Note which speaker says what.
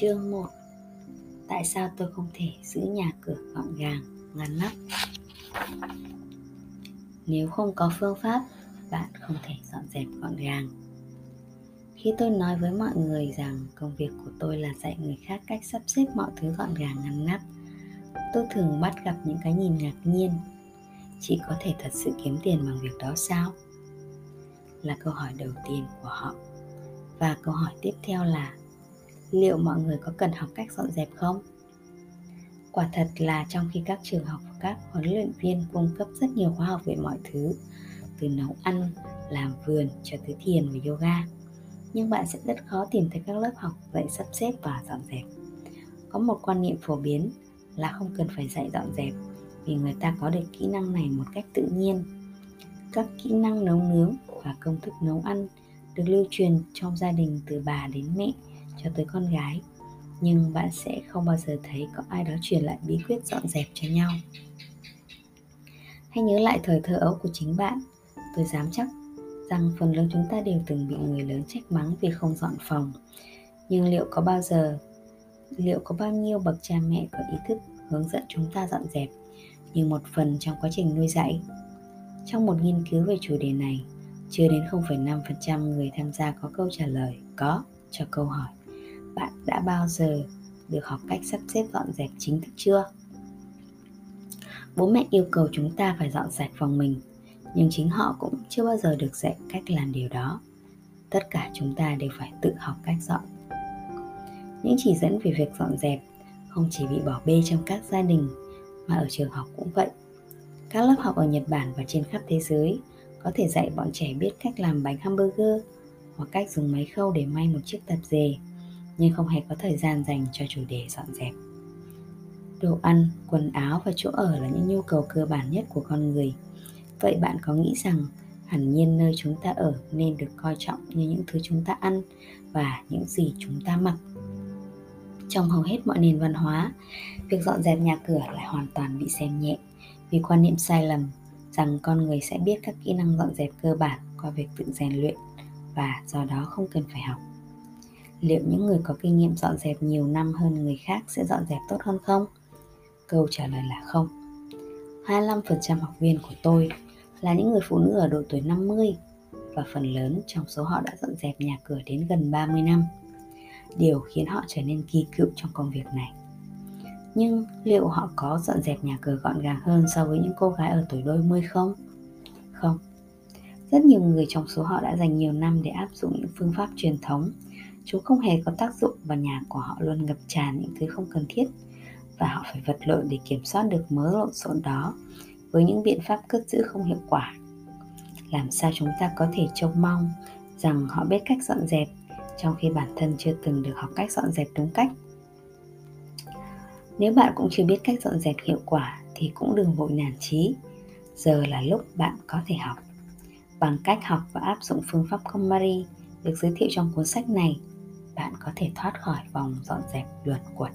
Speaker 1: Chương 1 Tại sao tôi không thể giữ nhà cửa gọn gàng, ngăn nắp? Nếu không có phương pháp, bạn không thể dọn dẹp gọn gàng. Khi tôi nói với mọi người rằng công việc của tôi là dạy người khác cách sắp xếp mọi thứ gọn gàng ngăn nắp, tôi thường bắt gặp những cái nhìn ngạc nhiên. Chị có thể thật sự kiếm tiền bằng việc đó sao? Là câu hỏi đầu tiên của họ. Và câu hỏi tiếp theo là liệu mọi người có cần học cách dọn dẹp không? Quả thật là trong khi các trường học và các huấn luyện viên cung cấp rất nhiều khóa học về mọi thứ, từ nấu ăn, làm vườn cho tới thiền và yoga. Nhưng bạn sẽ rất khó tìm thấy các lớp học dạy sắp xếp và dọn dẹp. Có một quan niệm phổ biến là không cần phải dạy dọn dẹp vì người ta có được kỹ năng này một cách tự nhiên. Các kỹ năng nấu nướng và công thức nấu ăn được lưu truyền trong gia đình từ bà đến mẹ cho tới con gái. Nhưng bạn sẽ không bao giờ thấy có ai đó truyền lại bí quyết dọn dẹp cho nhau. Hãy nhớ lại thời thơ ấu của chính bạn. Tôi dám chắc rằng phần lớn chúng ta đều từng bị người lớn trách mắng vì không dọn phòng. Nhưng liệu có bao giờ liệu có bao nhiêu bậc cha mẹ có ý thức hướng dẫn chúng ta dọn dẹp như một phần trong quá trình nuôi dạy? Trong một nghiên cứu về chủ đề này chưa đến 0,5% người tham gia có câu trả lời có cho câu hỏi bạn đã bao giờ được học cách sắp xếp dọn dẹp chính thức chưa? Bố mẹ yêu cầu chúng ta phải dọn sạch phòng mình, nhưng chính họ cũng chưa bao giờ được dạy cách làm điều đó. Tất cả chúng ta đều phải tự học cách dọn. Những chỉ dẫn về việc dọn dẹp không chỉ bị bỏ bê trong các gia đình, mà ở trường học cũng vậy. Các lớp học ở nhật bản và trên khắp thế giới có thể dạy bọn trẻ biết cách làm bánh hamburger hoặc cách dùng máy khâu để may một chiếc tạp dề nhưng không hề có thời gian dành cho chủ đề dọn dẹp. Đồ ăn, quần áo và chỗ ở là những nhu cầu cơ bản nhất của con người. Vậy bạn có nghĩ rằng hẳn nhiên nơi chúng ta ở nên được coi trọng như những thứ chúng ta ăn và những gì chúng ta mặc? Trong hầu hết mọi nền văn hóa, việc dọn dẹp nhà cửa lại hoàn toàn bị xem nhẹ vì quan niệm sai lầm rằng con người sẽ biết các kỹ năng dọn dẹp cơ bản qua việc tự rèn luyện và do đó không cần phải học liệu những người có kinh nghiệm dọn dẹp nhiều năm hơn người khác sẽ dọn dẹp tốt hơn không? Câu trả lời là không. 25% học viên của tôi là những người phụ nữ ở độ tuổi 50 và phần lớn trong số họ đã dọn dẹp nhà cửa đến gần 30 năm. Điều khiến họ trở nên kỳ cựu trong công việc này. Nhưng liệu họ có dọn dẹp nhà cửa gọn gàng hơn so với những cô gái ở tuổi đôi mươi không? Không. Rất nhiều người trong số họ đã dành nhiều năm để áp dụng những phương pháp truyền thống chúng không hề có tác dụng và nhà của họ luôn ngập tràn những thứ không cần thiết. Và họ phải vật lộn để kiểm soát được mớ lộn xộn đó với những biện pháp cất giữ không hiệu quả. Làm sao chúng ta có thể trông mong rằng họ biết cách dọn dẹp trong khi bản thân chưa từng được học cách dọn dẹp đúng cách? Nếu bạn cũng chưa biết cách dọn dẹp hiệu quả thì cũng đừng vội nản chí. Giờ là lúc bạn có thể học. Bằng cách học và áp dụng phương pháp KonMari được giới thiệu trong cuốn sách này bạn có thể thoát khỏi vòng dọn dẹp luẩn quẩn.